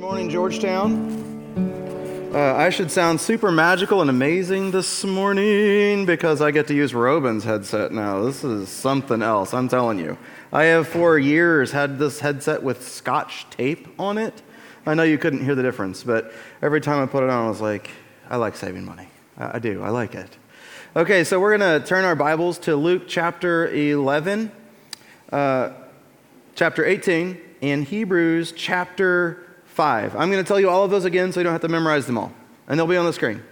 morning, Georgetown. Uh, I should sound super magical and amazing this morning because I get to use Robin's headset now. This is something else, I'm telling you. I have for years had this headset with scotch tape on it. I know you couldn't hear the difference, but every time I put it on, I was like, I like saving money. I, I do, I like it. Okay, so we're going to turn our Bibles to Luke chapter 11, uh, chapter 18, and Hebrews chapter 5. I'm going to tell you all of those again so you don't have to memorize them all, and they'll be on the screen.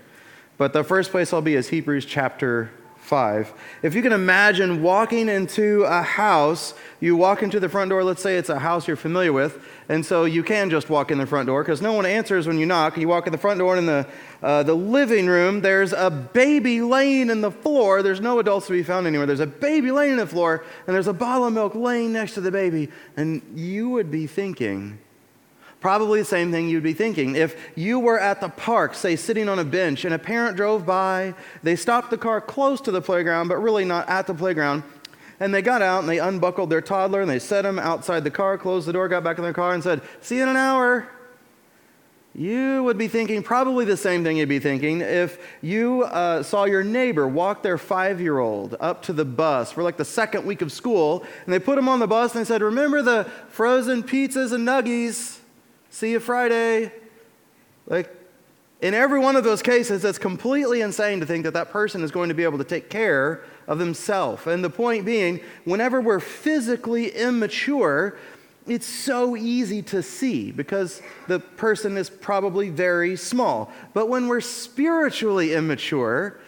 But the first place I'll be is Hebrews chapter 5. If you can imagine walking into a house, you walk into the front door, let's say it's a house you're familiar with, and so you can just walk in the front door because no one answers when you knock. You walk in the front door, and in the, uh, the living room, there's a baby laying in the floor. There's no adults to be found anywhere. There's a baby laying in the floor, and there's a bottle of milk laying next to the baby. And you would be thinking, Probably the same thing you'd be thinking. If you were at the park, say sitting on a bench, and a parent drove by, they stopped the car close to the playground, but really not at the playground, and they got out and they unbuckled their toddler and they set him outside the car, closed the door, got back in their car, and said, See you in an hour. You would be thinking probably the same thing you'd be thinking if you uh, saw your neighbor walk their five year old up to the bus for like the second week of school, and they put him on the bus and they said, Remember the frozen pizzas and nuggies? See you Friday. Like, in every one of those cases, it's completely insane to think that that person is going to be able to take care of himself. And the point being, whenever we're physically immature, it's so easy to see because the person is probably very small. But when we're spiritually immature,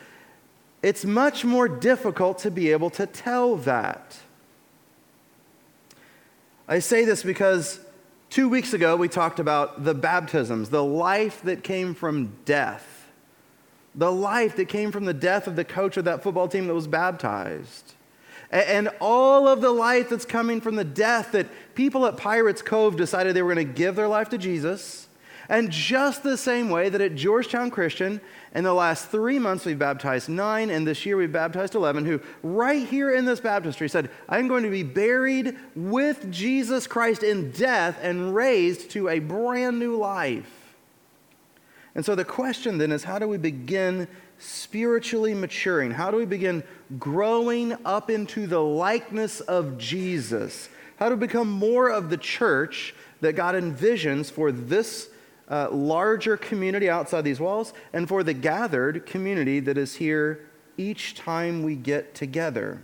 it's much more difficult to be able to tell that. I say this because Two weeks ago, we talked about the baptisms, the life that came from death, the life that came from the death of the coach of that football team that was baptized, and all of the life that's coming from the death that people at Pirates Cove decided they were going to give their life to Jesus. And just the same way that at Georgetown Christian, in the last three months, we've baptized nine, and this year we've baptized 11, who right here in this baptistry said, I'm going to be buried with Jesus Christ in death and raised to a brand new life. And so the question then is how do we begin spiritually maturing? How do we begin growing up into the likeness of Jesus? How to become more of the church that God envisions for this uh, larger community outside these walls and for the gathered community that is here each time we get together.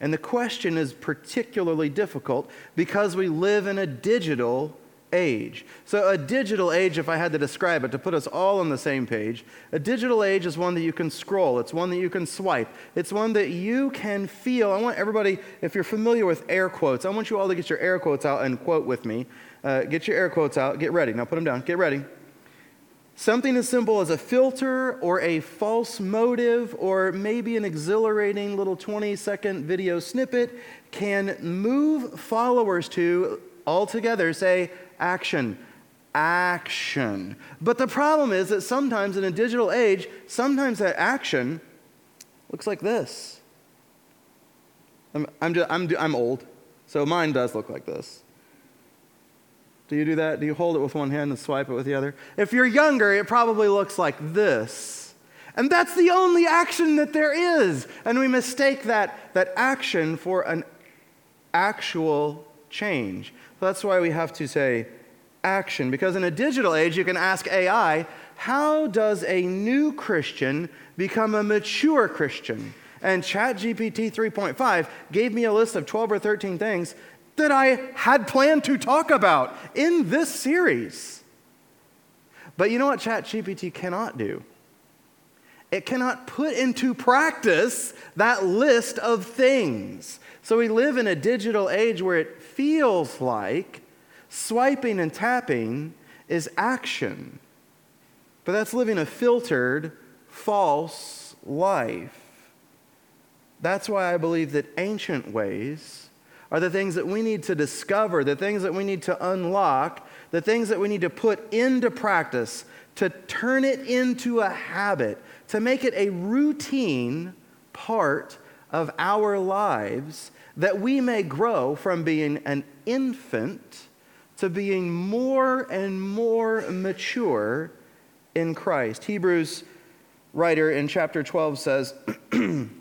And the question is particularly difficult because we live in a digital age. So, a digital age, if I had to describe it to put us all on the same page, a digital age is one that you can scroll, it's one that you can swipe, it's one that you can feel. I want everybody, if you're familiar with air quotes, I want you all to get your air quotes out and quote with me. Uh, get your air quotes out. Get ready. Now put them down. Get ready. Something as simple as a filter or a false motive or maybe an exhilarating little 20 second video snippet can move followers to altogether say action, action. But the problem is that sometimes in a digital age, sometimes that action looks like this. I'm, I'm, just, I'm, I'm old, so mine does look like this. Do you do that? Do you hold it with one hand and swipe it with the other? If you're younger, it probably looks like this. And that's the only action that there is. And we mistake that, that action for an actual change. That's why we have to say action. Because in a digital age, you can ask AI, how does a new Christian become a mature Christian? And ChatGPT 3.5 gave me a list of 12 or 13 things that I had planned to talk about in this series. But you know what ChatGPT cannot do? It cannot put into practice that list of things. So we live in a digital age where it feels like swiping and tapping is action. But that's living a filtered, false life. That's why I believe that ancient ways are the things that we need to discover, the things that we need to unlock, the things that we need to put into practice to turn it into a habit, to make it a routine part of our lives, that we may grow from being an infant to being more and more mature in Christ. Hebrews writer in chapter 12 says,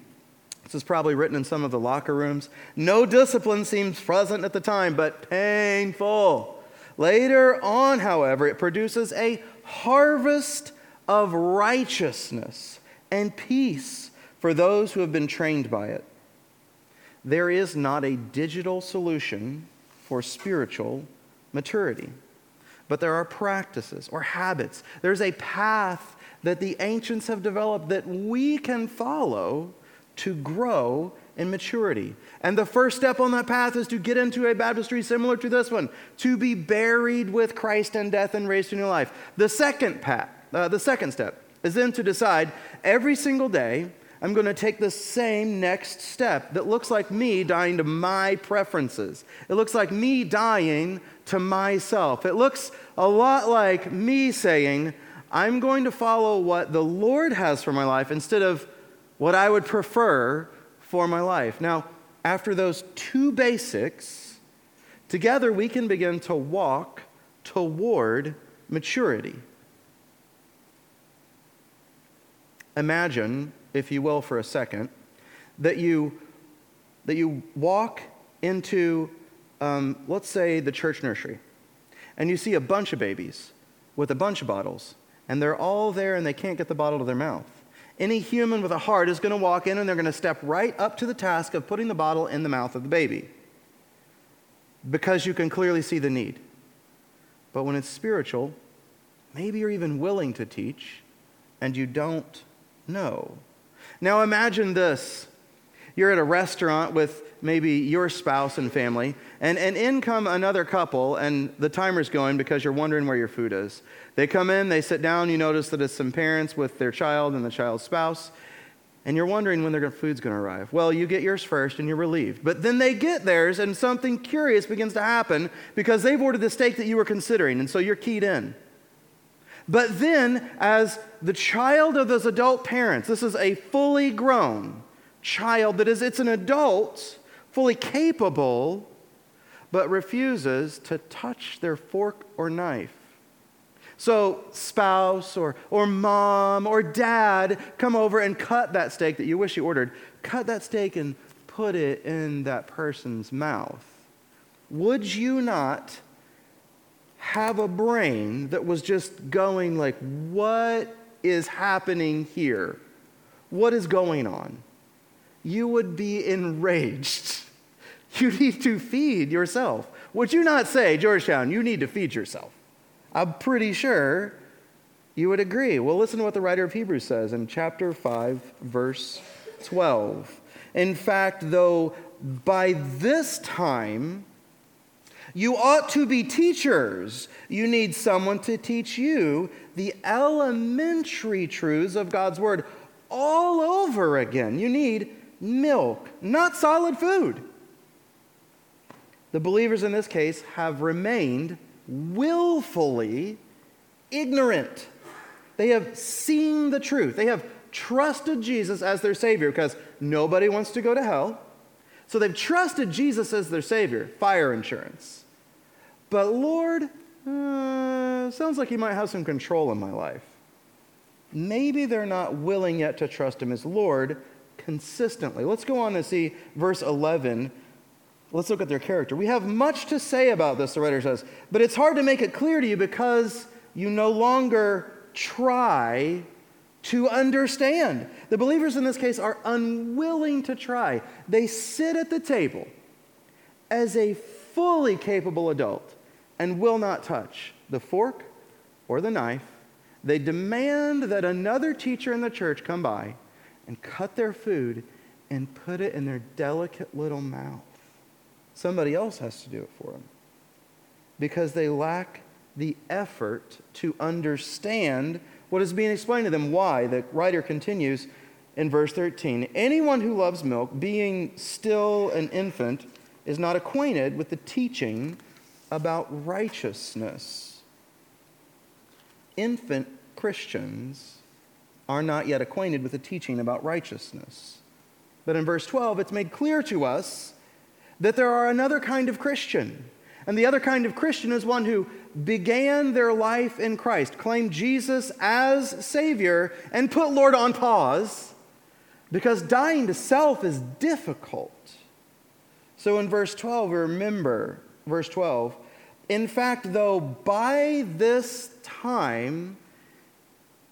This is probably written in some of the locker rooms. No discipline seems pleasant at the time, but painful. Later on, however, it produces a harvest of righteousness and peace for those who have been trained by it. There is not a digital solution for spiritual maturity, but there are practices or habits. There's a path that the ancients have developed that we can follow to grow in maturity. And the first step on that path is to get into a baptistry similar to this one, to be buried with Christ in death and raised to new life. The second path, uh, the second step is then to decide every single day I'm going to take the same next step that looks like me dying to my preferences. It looks like me dying to myself. It looks a lot like me saying, I'm going to follow what the Lord has for my life instead of what I would prefer for my life. Now, after those two basics, together we can begin to walk toward maturity. Imagine, if you will, for a second, that you, that you walk into, um, let's say, the church nursery, and you see a bunch of babies with a bunch of bottles, and they're all there and they can't get the bottle to their mouth. Any human with a heart is going to walk in and they're going to step right up to the task of putting the bottle in the mouth of the baby because you can clearly see the need. But when it's spiritual, maybe you're even willing to teach and you don't know. Now imagine this you're at a restaurant with maybe your spouse and family, and, and in come another couple, and the timer's going because you're wondering where your food is. They come in, they sit down, you notice that it's some parents with their child and the child's spouse, and you're wondering when their food's going to arrive. Well, you get yours first and you're relieved. But then they get theirs, and something curious begins to happen because they've ordered the steak that you were considering, and so you're keyed in. But then, as the child of those adult parents, this is a fully grown, child that is, it's an adult, fully capable, but refuses to touch their fork or knife. So, spouse or, or mom or dad come over and cut that steak that you wish you ordered. Cut that steak and put it in that person's mouth. Would you not have a brain that was just going, like, what is happening here? What is going on? You would be enraged. You need to feed yourself. Would you not say, Georgetown, you need to feed yourself? I'm pretty sure you would agree. Well, listen to what the writer of Hebrews says in chapter 5, verse 12. In fact, though by this time you ought to be teachers, you need someone to teach you the elementary truths of God's word all over again. You need milk, not solid food. The believers in this case have remained willfully ignorant. They have seen the truth. They have trusted Jesus as their Savior because nobody wants to go to hell. So they've trusted Jesus as their Savior, fire insurance. But Lord, uh, sounds like He might have some control in my life. Maybe they're not willing yet to trust Him as Lord consistently. Let's go on and see verse 11. Let's look at their character. We have much to say about this, the writer says, but it's hard to make it clear to you because you no longer try to understand. The believers in this case are unwilling to try. They sit at the table as a fully capable adult and will not touch the fork or the knife. They demand that another teacher in the church come by and cut their food and put it in their delicate little mouth. Somebody else has to do it for them because they lack the effort to understand what is being explained to them. Why? The writer continues in verse 13 Anyone who loves milk, being still an infant, is not acquainted with the teaching about righteousness. Infant Christians are not yet acquainted with the teaching about righteousness. But in verse 12, it's made clear to us that there are another kind of Christian, And the other kind of Christian is one who began their life in Christ, claimed Jesus as Savior, and put Lord on pause because dying to self is difficult. So in verse 12, remember, verse 12, in fact, though by this time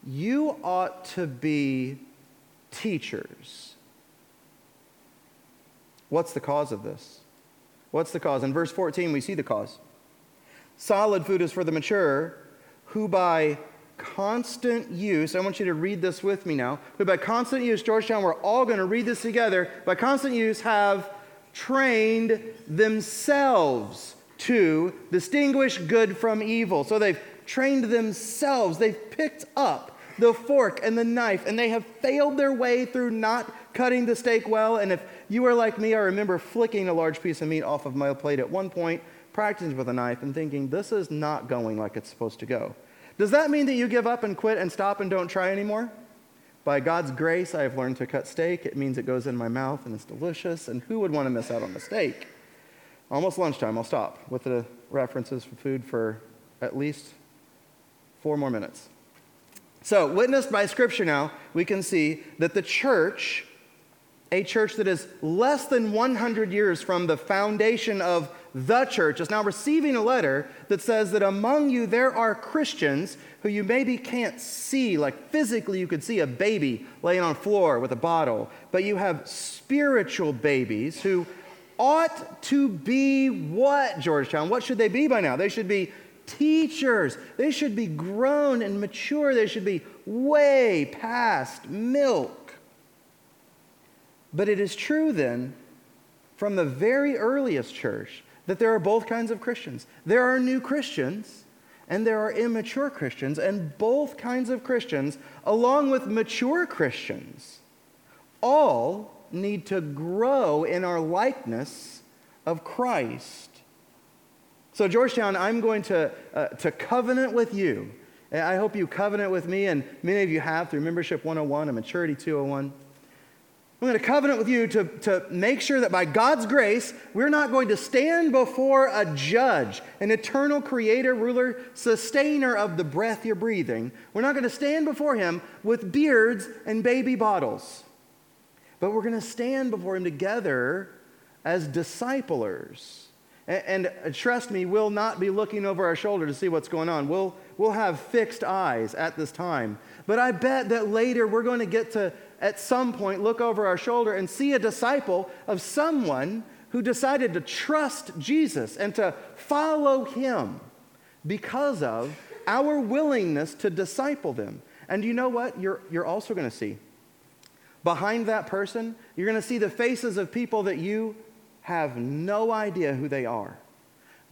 you ought to be teachers. What's the cause of this? What's the cause? In verse 14, we see the cause. Solid food is for the mature, who by constant use, I want you to read this with me now, who by constant use, Georgetown, we're all going to read this together, by constant use have trained themselves to distinguish good from evil. So they've trained themselves, they've picked up the fork and the knife, and they have failed their way through not cutting the steak well. And if you are like me, I remember flicking a large piece of meat off of my plate at one point, practicing with a knife, and thinking, this is not going like it's supposed to go. Does that mean that you give up and quit and stop and don't try anymore? By God's grace, I have learned to cut steak. It means it goes in my mouth and it's delicious. And who would want to miss out on the steak? Almost lunchtime, I'll stop with the references for food for at least four more minutes. So, witnessed by Scripture now, we can see that the church, a church that is less than 100 years from the foundation of the church, is now receiving a letter that says that among you there are Christians who you maybe can't see, like physically you could see a baby laying on floor with a bottle, but you have spiritual babies who ought to be what, Georgetown? What should they be by now? They should be teachers. They should be grown and mature. They should be way past milk. But it is true then, from the very earliest church, that there are both kinds of Christians. There are new Christians and there are immature Christians, and both kinds of Christians, along with mature Christians, all need to grow in our likeness of Christ. So, Georgetown, I'm going to, uh, to covenant with you. I hope you covenant with me, and many of you have through Membership 101 and Maturity 201. I'm going to covenant with you to, to make sure that by God's grace, we're not going to stand before a judge, an eternal creator, ruler, sustainer of the breath you're breathing. We're not going to stand before him with beards and baby bottles, but we're going to stand before him together as disciplers and, and, trust me, we'll not be looking over our shoulder to see what's going on. We'll, we'll have fixed eyes at this time. But I bet that later we're going to get to, at some point, look over our shoulder and see a disciple of someone who decided to trust Jesus and to follow him because of our willingness to disciple them. And you know what? You're, you're also going to see behind that person, you're going to see the faces of people that you have no idea who they are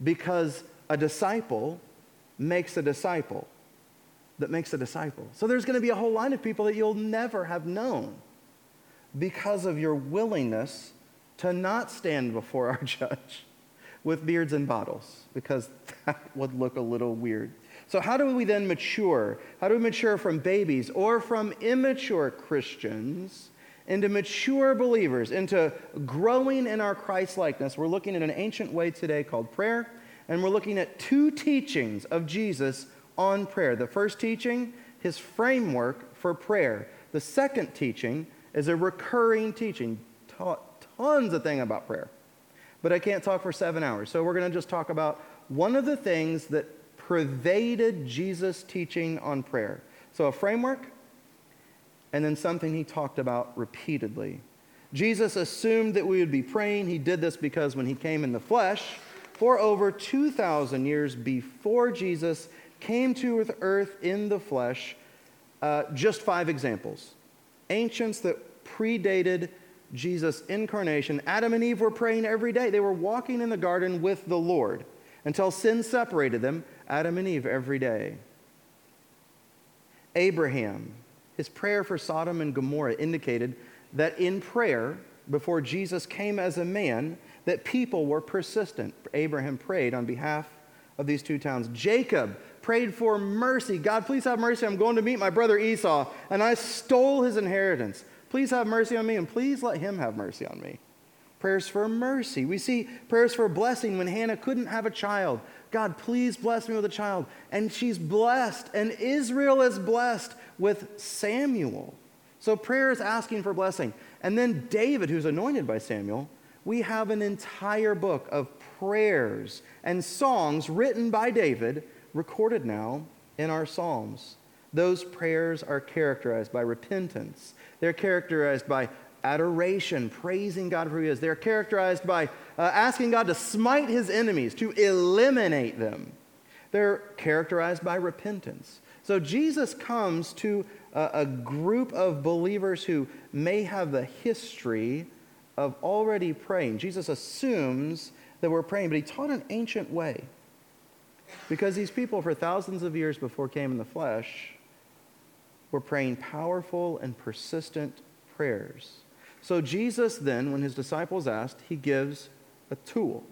because a disciple makes a disciple that makes a disciple. So there's going to be a whole line of people that you'll never have known because of your willingness to not stand before our judge with beards and bottles because that would look a little weird. So, how do we then mature? How do we mature from babies or from immature Christians into mature believers, into growing in our Christ likeness. We're looking at an ancient way today called prayer, and we're looking at two teachings of Jesus on prayer. The first teaching, his framework for prayer. The second teaching is a recurring teaching, taught tons of things about prayer. But I can't talk for seven hours, so we're going to just talk about one of the things that pervaded Jesus' teaching on prayer. So, a framework, and then something he talked about repeatedly. Jesus assumed that we would be praying. He did this because when he came in the flesh, for over 2,000 years before Jesus came to earth in the flesh, uh, just five examples. Ancients that predated Jesus' incarnation, Adam and Eve were praying every day. They were walking in the garden with the Lord until sin separated them, Adam and Eve every day. Abraham, his prayer for Sodom and Gomorrah indicated that in prayer, before Jesus came as a man, that people were persistent. Abraham prayed on behalf of these two towns. Jacob prayed for mercy. God, please have mercy. I'm going to meet my brother Esau, and I stole his inheritance. Please have mercy on me, and please let him have mercy on me. prayers for mercy. We see prayers for blessing when Hannah couldn't have a child. God, please bless me with a child. And she's blessed, and Israel is blessed with Samuel. So prayer is asking for blessing. And then David, who's anointed by Samuel, we have an entire book of prayers and songs written by David, recorded now in our Psalms. Those prayers are characterized by repentance. They're characterized by adoration, praising God for who He is. They're characterized by uh, asking God to smite His enemies, to eliminate them. They're characterized by repentance. So Jesus comes to a, a group of believers who may have the history of already praying. Jesus assumes that we're praying, but he taught an ancient way. Because these people, for thousands of years before came in the flesh, were praying powerful and persistent prayers. So Jesus then, when his disciples asked, he gives a tool.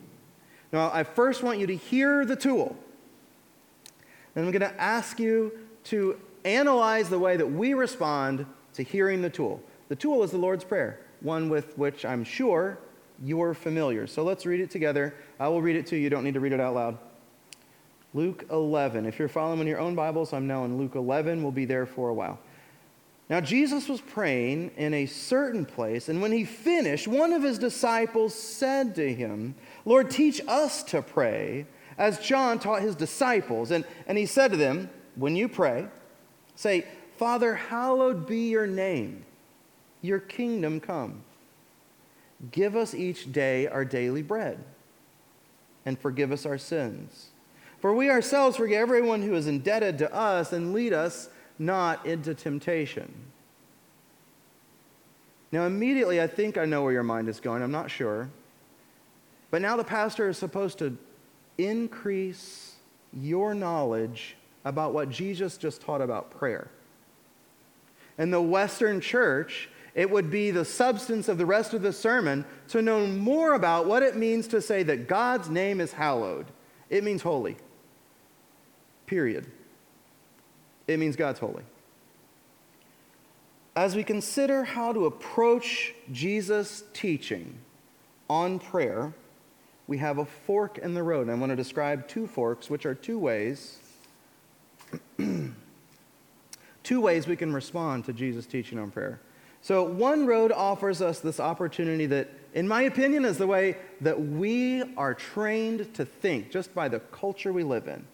Now, I first want you to hear the tool. And I'm going to ask you to analyze the way that we respond to hearing the tool. The tool is the Lord's Prayer, one with which I'm sure you're familiar. So let's read it together. I will read it to you. You don't need to read it out loud. Luke 11. If you're following in your own Bibles, I'm now in Luke 11. We'll be there for a while. Now, Jesus was praying in a certain place, and when he finished, one of his disciples said to him, Lord, teach us to pray, as John taught his disciples. And, and he said to them, When you pray, say, Father, hallowed be your name, your kingdom come. Give us each day our daily bread, and forgive us our sins. For we ourselves forgive everyone who is indebted to us, and lead us not into temptation. Now, immediately, I think I know where your mind is going. I'm not sure. But now the pastor is supposed to increase your knowledge about what Jesus just taught about prayer. In the Western church, it would be the substance of the rest of the sermon to know more about what it means to say that God's name is hallowed. It means holy. Period. It means God's holy. As we consider how to approach Jesus' teaching on prayer, we have a fork in the road. I want to describe two forks, which are two ways. two ways we can respond to Jesus' teaching on prayer. So, one road offers us this opportunity that, in my opinion, is the way that we are trained to think just by the culture we live in.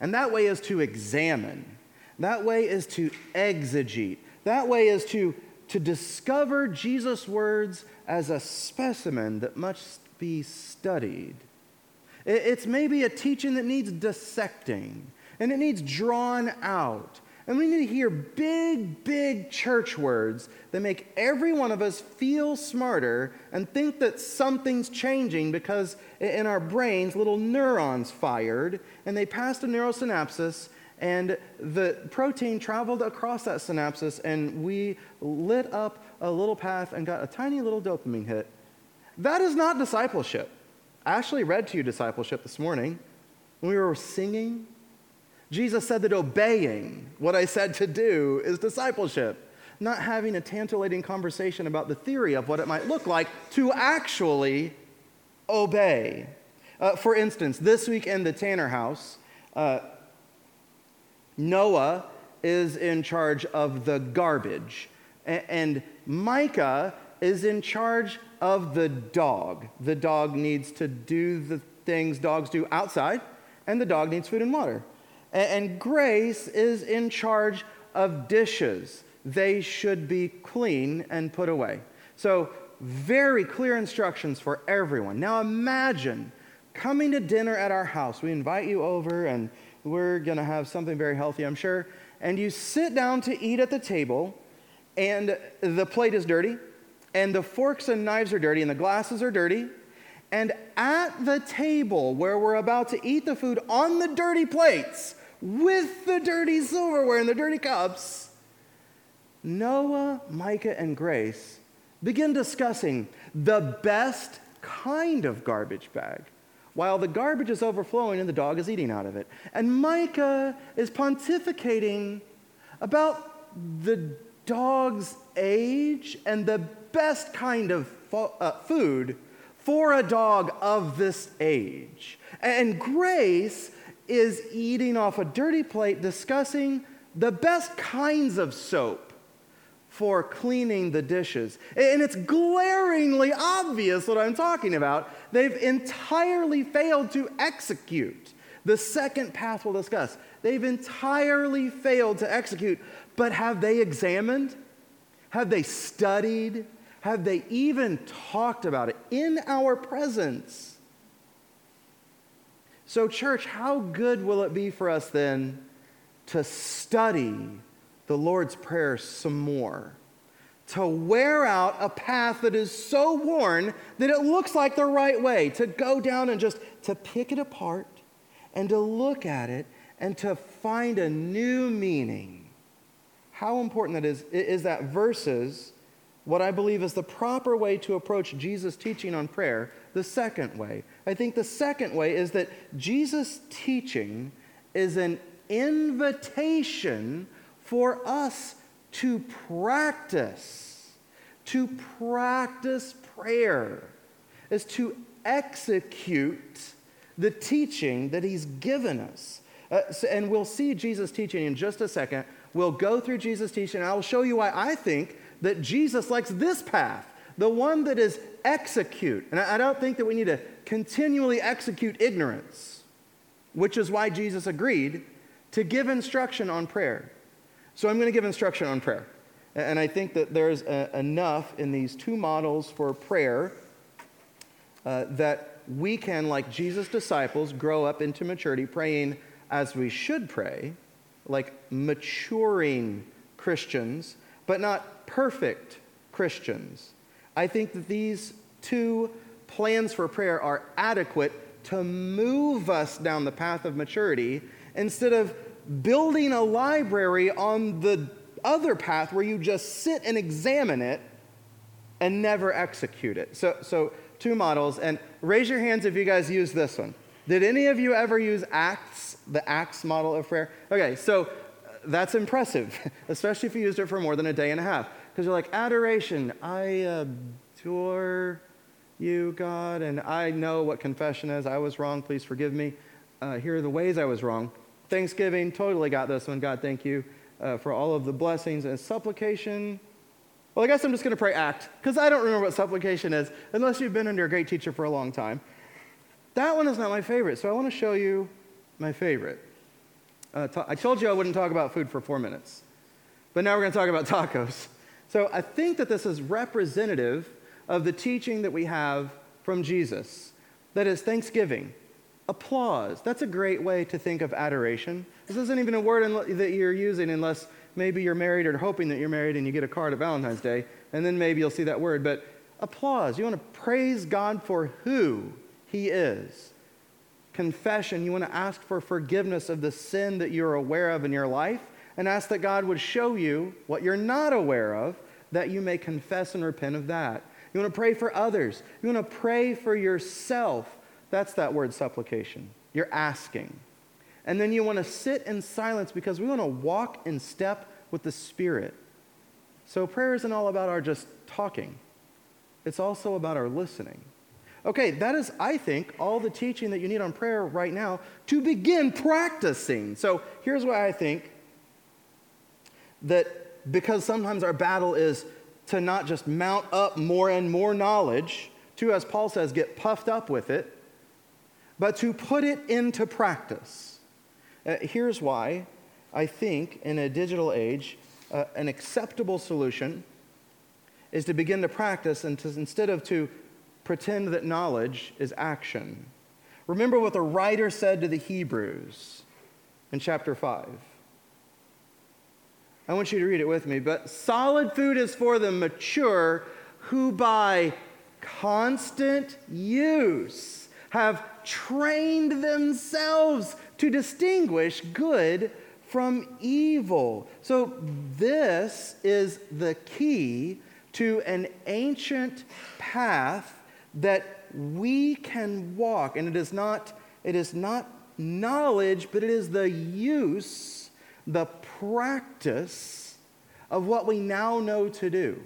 And that way is to examine that way is to exegete. That way is to, to discover Jesus' words as a specimen that must be studied. It's maybe a teaching that needs dissecting and it needs drawn out. And we need to hear big, big church words that make every one of us feel smarter and think that something's changing because in our brains, little neurons fired and they passed a neurosynapses and the protein traveled across that synapses, and we lit up a little path and got a tiny little dopamine hit. That is not discipleship. I actually read to you discipleship this morning when we were singing. Jesus said that obeying what I said to do is discipleship, not having a tantalating conversation about the theory of what it might look like to actually obey. Uh, for instance, this week in the Tanner house, uh, Noah is in charge of the garbage, and Micah is in charge of the dog. The dog needs to do the things dogs do outside, and the dog needs food and water. And Grace is in charge of dishes. They should be clean and put away. So, very clear instructions for everyone. Now, imagine coming to dinner at our house. We invite you over, and we're going to have something very healthy, I'm sure. And you sit down to eat at the table, and the plate is dirty, and the forks and knives are dirty, and the glasses are dirty. And at the table where we're about to eat the food on the dirty plates, with the dirty silverware and the dirty cups, Noah, Micah, and Grace begin discussing the best kind of garbage bag while the garbage is overflowing and the dog is eating out of it. And Micah is pontificating about the dog's age and the best kind of fo- uh, food for a dog of this age. And Grace is eating off a dirty plate discussing the best kinds of soap for cleaning the dishes. And it's glaringly obvious what I'm talking about. They've entirely failed to execute the second path we'll discuss. They've entirely failed to execute, but have they examined? Have they studied? Have they even talked about it in our presence? So, church, how good will it be for us then to study the Lord's Prayer some more? To wear out a path that is so worn that it looks like the right way, to go down and just to pick it apart and to look at it and to find a new meaning. How important that is, is that versus what I believe is the proper way to approach Jesus' teaching on prayer, the second way. I think the second way is that Jesus' teaching is an invitation for us to practice, to practice prayer, is to execute the teaching that he's given us. Uh, so, and we'll see Jesus' teaching in just a second. We'll go through Jesus' teaching, and I'll show you why I think that Jesus likes this path, the one that is execute. And I, don't think that we need to continually execute ignorance, which is why Jesus agreed to give instruction on prayer. So I'm going to give instruction on prayer. And I think that there's a, enough in these two models for prayer uh, that we can, like Jesus' disciples, grow up into maturity, praying as we should pray, like maturing Christians, but not perfect Christians. I think that these two plans for prayer are adequate to move us down the path of maturity instead of building a library on the other path where you just sit and examine it and never execute it. So, so two models, and raise your hands if you guys use this one. Did any of you ever use Acts, the Acts model of prayer? Okay, so that's impressive, especially if you used it for more than a day and a half. Because you're like, adoration, I adore you, God, and I know what confession is. I was wrong, please forgive me. Uh, here are the ways I was wrong. Thanksgiving, totally got this one. God, thank you uh, for all of the blessings. And supplication, well, I guess I'm just going to pray act, because I don't remember what supplication is, unless you've been under a great teacher for a long time. That one is not my favorite, so I want to show you my favorite. Uh, I told you I wouldn't talk about food for four minutes, but now we're going to talk about tacos. So I think that this is representative of the teaching that we have from Jesus. That is thanksgiving, applause. That's a great way to think of adoration. This isn't even a word that you're using unless maybe you're married or hoping that you're married and you get a card at Valentine's Day, and then maybe you'll see that word. But applause. You want to praise God for who He is. Confession. You want to ask for forgiveness of the sin that you're aware of in your life and ask that God would show you what you're not aware of, that you may confess and repent of that. You want to pray for others. You want to pray for yourself. That's that word supplication. You're asking. And then you want to sit in silence because we want to walk in step with the Spirit. So prayer isn't all about our just talking, it's also about our listening. Okay, that is, I think, all the teaching that you need on prayer right now to begin practicing. So here's why I think that because sometimes our battle is to not just mount up more and more knowledge, to, as Paul says, get puffed up with it, but to put it into practice. Uh, here's why I think in a digital age, uh, an acceptable solution is to begin to practice and to, instead of to pretend that knowledge is action. Remember what the writer said to the Hebrews in chapter 5. I want you to read it with me. But solid food is for the mature who by constant use have trained themselves to distinguish good from evil. So, this is the key to an ancient path that we can walk. And it is not, it is not knowledge, but it is the use, the practice of what we now know to do.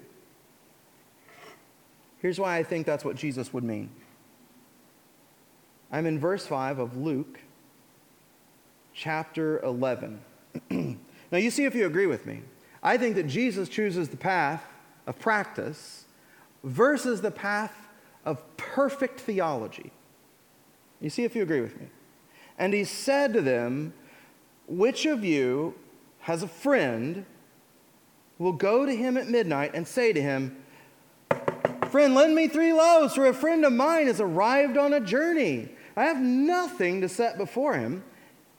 Here's why I think that's what Jesus would mean. I'm in verse 5 of Luke chapter 11. now, you see if you agree with me. I think that Jesus chooses the path of practice versus the path of perfect theology. You see if you agree with me. And he said to them, Which of you has a friend will go to him at midnight and say to him, Friend, lend me three loaves, for a friend of mine has arrived on a journey. I have nothing to set before him.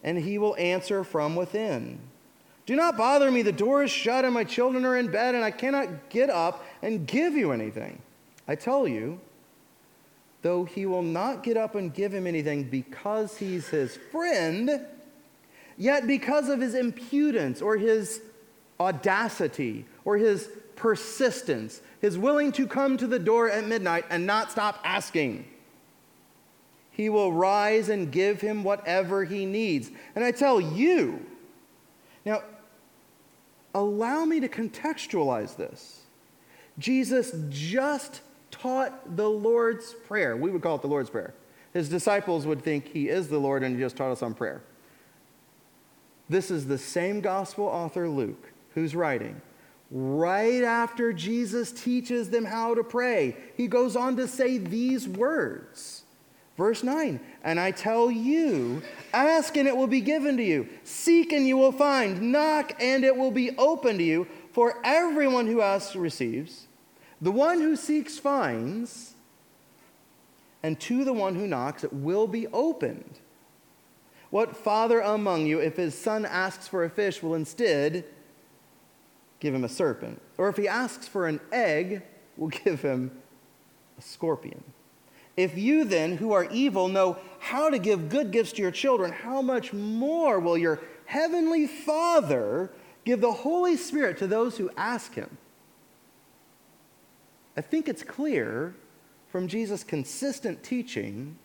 And he will answer from within. Do not bother me. The door is shut, and my children are in bed, and I cannot get up and give you anything. I tell you, though he will not get up and give him anything because he's his friend, yet because of his impudence or his audacity or his persistence, his willing to come to the door at midnight and not stop asking, he will rise and give him whatever he needs. And I tell you, now, allow me to contextualize this. Jesus just taught the Lord's Prayer. We would call it the Lord's Prayer. His disciples would think he is the Lord and he just taught us on prayer. This is the same gospel author, Luke, who's writing. Right after Jesus teaches them how to pray, he goes on to say these words. Verse 9, and I tell you, ask and it will be given to you, seek and you will find, knock and it will be open to you. For everyone who asks receives, the one who seeks finds, and to the one who knocks it will be opened. What father among you, if his son asks for a fish, will instead give him a serpent? Or if he asks for an egg, will give him a scorpion? If you then, who are evil, know how to give good gifts to your children, how much more will your heavenly Father give the Holy Spirit to those who ask him? I think it's clear from Jesus' consistent teaching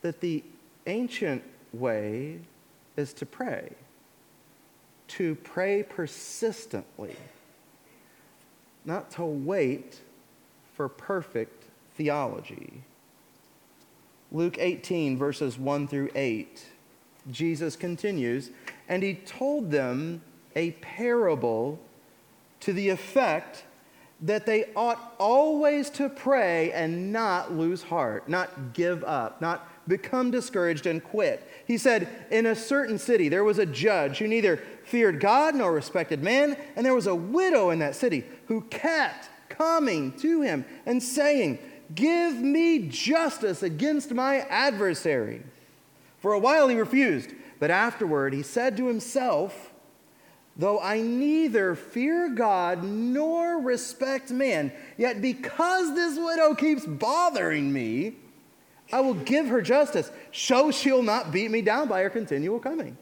that the ancient way is to pray, to pray persistently, not to wait for perfect theology. Luke 18, verses 1 through 8, Jesus continues, and he told them a parable to the effect that they ought always to pray and not lose heart, not give up, not become discouraged and quit. He said, In a certain city, there was a judge who neither feared God nor respected man, and there was a widow in that city who kept coming to him and saying, Give me justice against my adversary. For a while he refused, but afterward he said to himself, Though I neither fear God nor respect man, yet because this widow keeps bothering me, I will give her justice, so she'll not beat me down by her continual coming.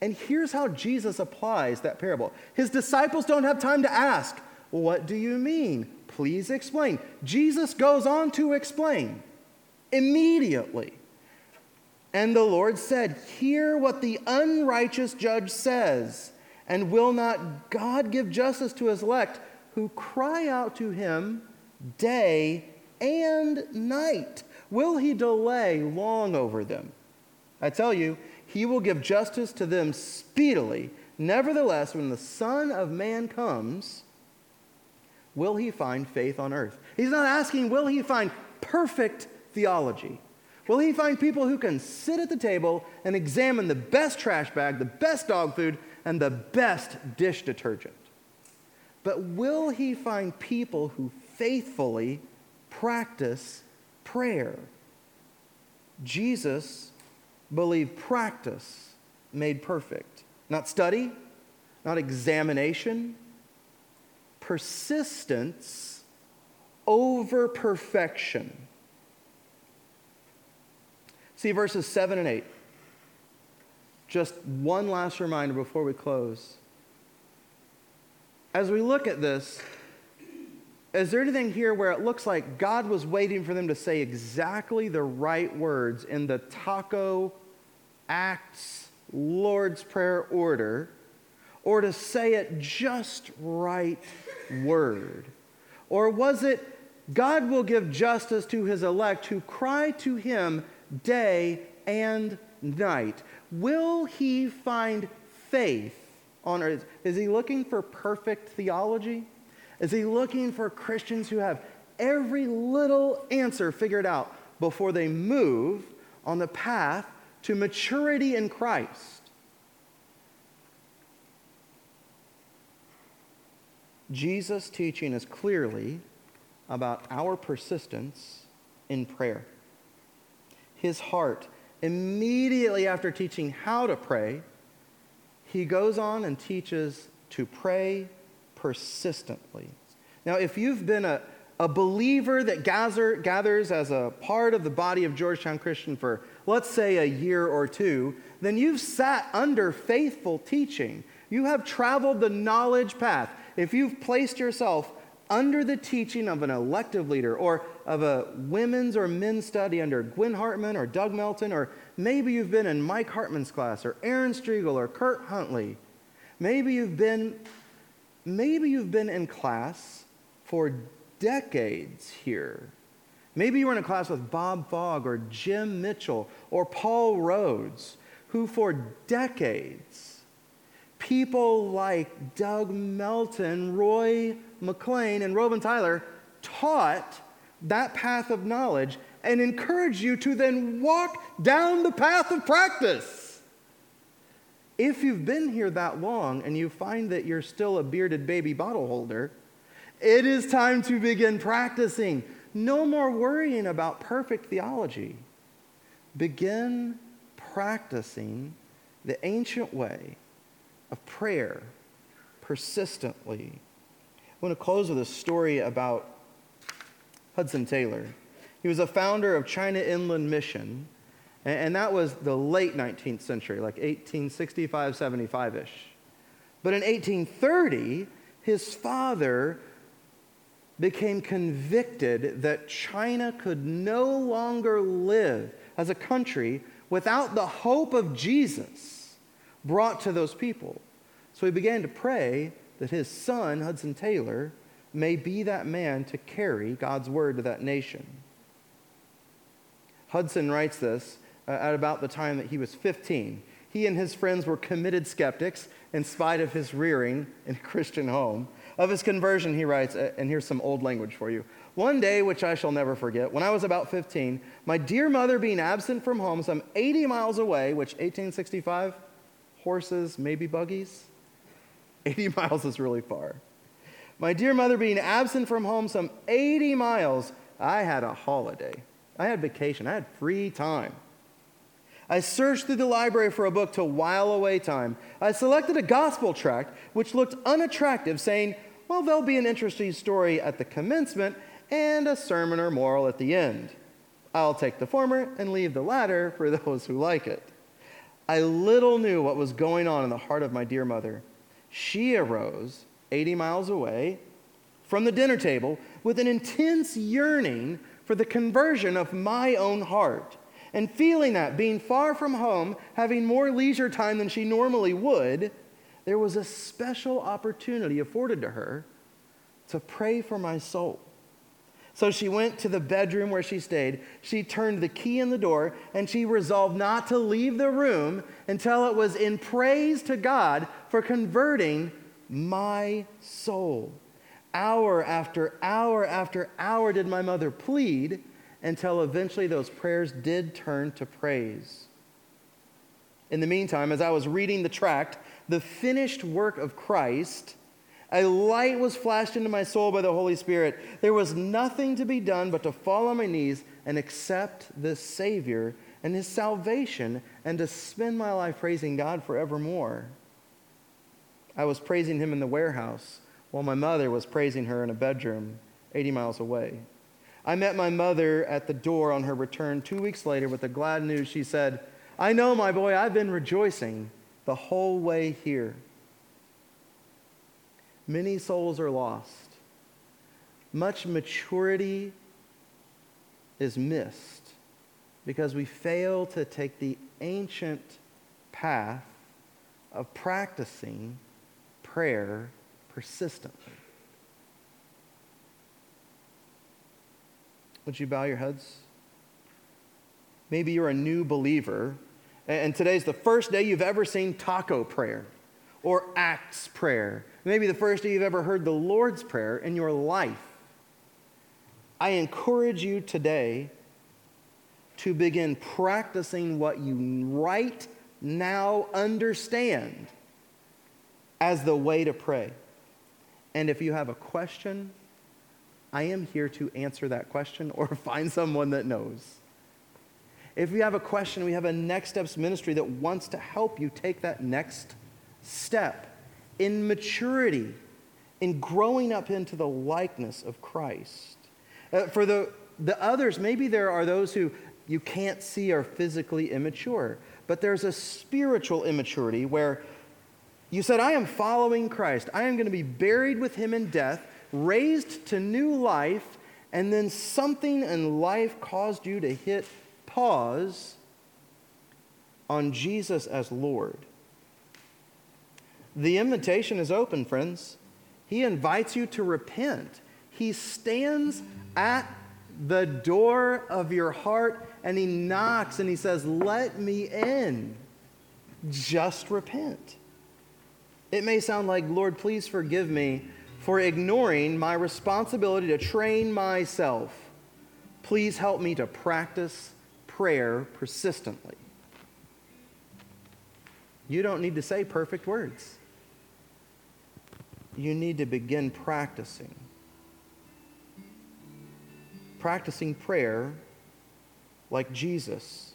And here's how Jesus applies that parable. His disciples don't have time to ask, What do you mean? Please explain. Jesus goes on to explain immediately. And the Lord said, Hear what the unrighteous judge says. And will not God give justice to his elect who cry out to him day and night? Will he delay long over them? I tell you, he will give justice to them speedily. Nevertheless, when the Son of Man comes, will he find faith on earth? He's not asking, will he find perfect theology? Will he find people who can sit at the table and examine the best trash bag, the best dog food, and the best dish detergent. But will he find people who faithfully practice prayer? Jesus believed practice made perfect, not study, not examination, persistence over perfection. See verses 7 and 8. Just one last reminder before we close. As we look at this, is there anything here where it looks like God was waiting for them to say exactly the right words in the taco, Acts, Lord's Prayer order? or to say it just right word? Or was it, God will give justice to his elect who cry to him day and night? Will he find faith on earth? Is he looking for perfect theology? Is he looking for Christians who have every little answer figured out before they move on the path to maturity in Christ? Jesus' teaching is clearly about our persistence in prayer. His heart, immediately after teaching how to pray, he goes on and teaches to pray persistently. Now, if you've been a, a believer that gather, gathers as a part of the body of Georgetown Christian for, let's say, a year or two, then you've sat under faithful teaching. You have traveled the knowledge path. If you've placed yourself under the teaching of an elective leader or of a women's or men's study under Gwen Hartman or Doug Melton, or maybe you've been in Mike Hartman's class or Aaron Striegel or Kurt Huntley. Maybe you've been, maybe you've been in class for decades here. Maybe you were in a class with Bob Fogg or Jim Mitchell or Paul Rhodes, who for decades, people like Doug Melton, Roy McLean, and Robin Tyler taught that path of knowledge and encourage you to then walk down the path of practice. If you've been here that long and you find that you're still a bearded baby bottle holder, it is time to begin practicing. No more worrying about perfect theology. Begin practicing the ancient way of prayer persistently. I want to close with a story about Hudson Taylor. He was a founder of China Inland Mission, and that was the late 19th century, like 1865, 75 ish. But in 1830, his father became convicted that China could no longer live as a country without the hope of Jesus brought to those people. So he began to pray that his son, Hudson Taylor, may be that man to carry God's word to that nation. Hudson writes this uh, at about the time that he was 15. He and his friends were committed skeptics in spite of his rearing in a Christian home. Of his conversion, he writes, uh, and here's some old language for you. One day, which I shall never forget, when I was about 15, my dear mother being absent from home some 80 miles away, which 1865, horses, maybe buggies, 80 miles is really far. My dear mother being absent from home some 80 miles, I had a holiday. I had vacation. I had free time. I searched through the library for a book to while away time. I selected a gospel tract which looked unattractive, saying, Well, there'll be an interesting story at the commencement and a sermon or moral at the end. I'll take the former and leave the latter for those who like it. I little knew what was going on in the heart of my dear mother. She arose 80 miles away from the dinner table with an intense yearning for the conversion of my own heart. And feeling that, being far from home, having more leisure time than she normally would, there was a special opportunity afforded to her to pray for my soul. So she went to the bedroom where she stayed. She turned the key in the door and she resolved not to leave the room until it was in praise to God for converting my soul. Hour after hour after hour did my mother plead until eventually those prayers did turn to praise. In the meantime, as I was reading the tract, The Finished Work of Christ, a light was flashed into my soul by the Holy Spirit. There was nothing to be done but to fall on my knees and accept this Savior and His salvation and to spend my life praising God forevermore. I was praising Him in the warehouse while my mother was praising her in a bedroom 80 miles away. I met my mother at the door on her return two weeks later with the glad news. She said, I know, my boy, I've been rejoicing the whole way here. Many souls are lost. Much maturity is missed because we fail to take the ancient path of practicing prayer persistently. Would you bow your heads? Maybe you're a new believer, and today's the first day you've ever seen taco prayer or Acts prayer. Maybe the first day you've ever heard the Lord's Prayer in your life. I encourage you today to begin practicing what you right now understand as the way to pray. And if you have a question, I am here to answer that question or find someone that knows. If you have a question, we have a Next Steps ministry that wants to help you take that next step in maturity, in growing up into the likeness of Christ. Uh, for the, the others, maybe there are those who you can't see are physically immature, but there's a spiritual immaturity where you said, I am following Christ. I am going to be buried with him in death, raised to new life, and then something in life caused you to hit pause on Jesus as Lord. The invitation is open, friends. He invites you to repent. He stands at the door of your heart and he knocks and he says, Let me in. Just repent. It may sound like, Lord, please forgive me for ignoring my responsibility to train myself. Please help me to practice prayer persistently. You don't need to say perfect words you need to begin practicing. Practicing prayer like Jesus.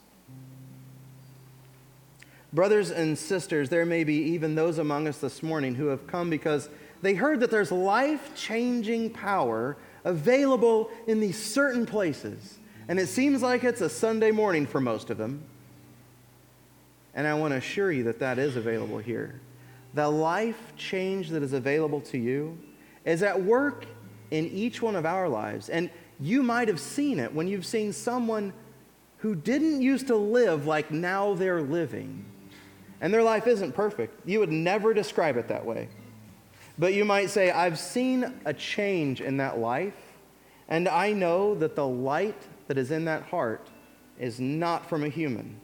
Brothers and sisters, there may be even those among us this morning who have come because they heard that there's life changing power available in these certain places. And it seems like it's a Sunday morning for most of them. And I want to assure you that that is available here the life change that is available to you is at work in each one of our lives. And you might have seen it when you've seen someone who didn't used to live like now they're living. And their life isn't perfect. You would never describe it that way. But you might say, I've seen a change in that life, and I know that the light that is in that heart is not from a human.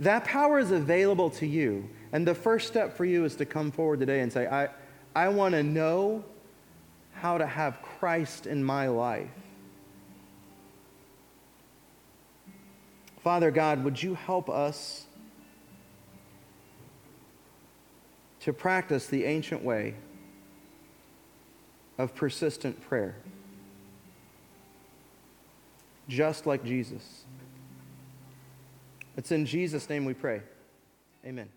That power is available to you. And the first step for you is to come forward today and say, I, I want to know how to have Christ in my life. Father God, would you help us to practice the ancient way of persistent prayer, just like Jesus? It's in Jesus' name we pray. Amen.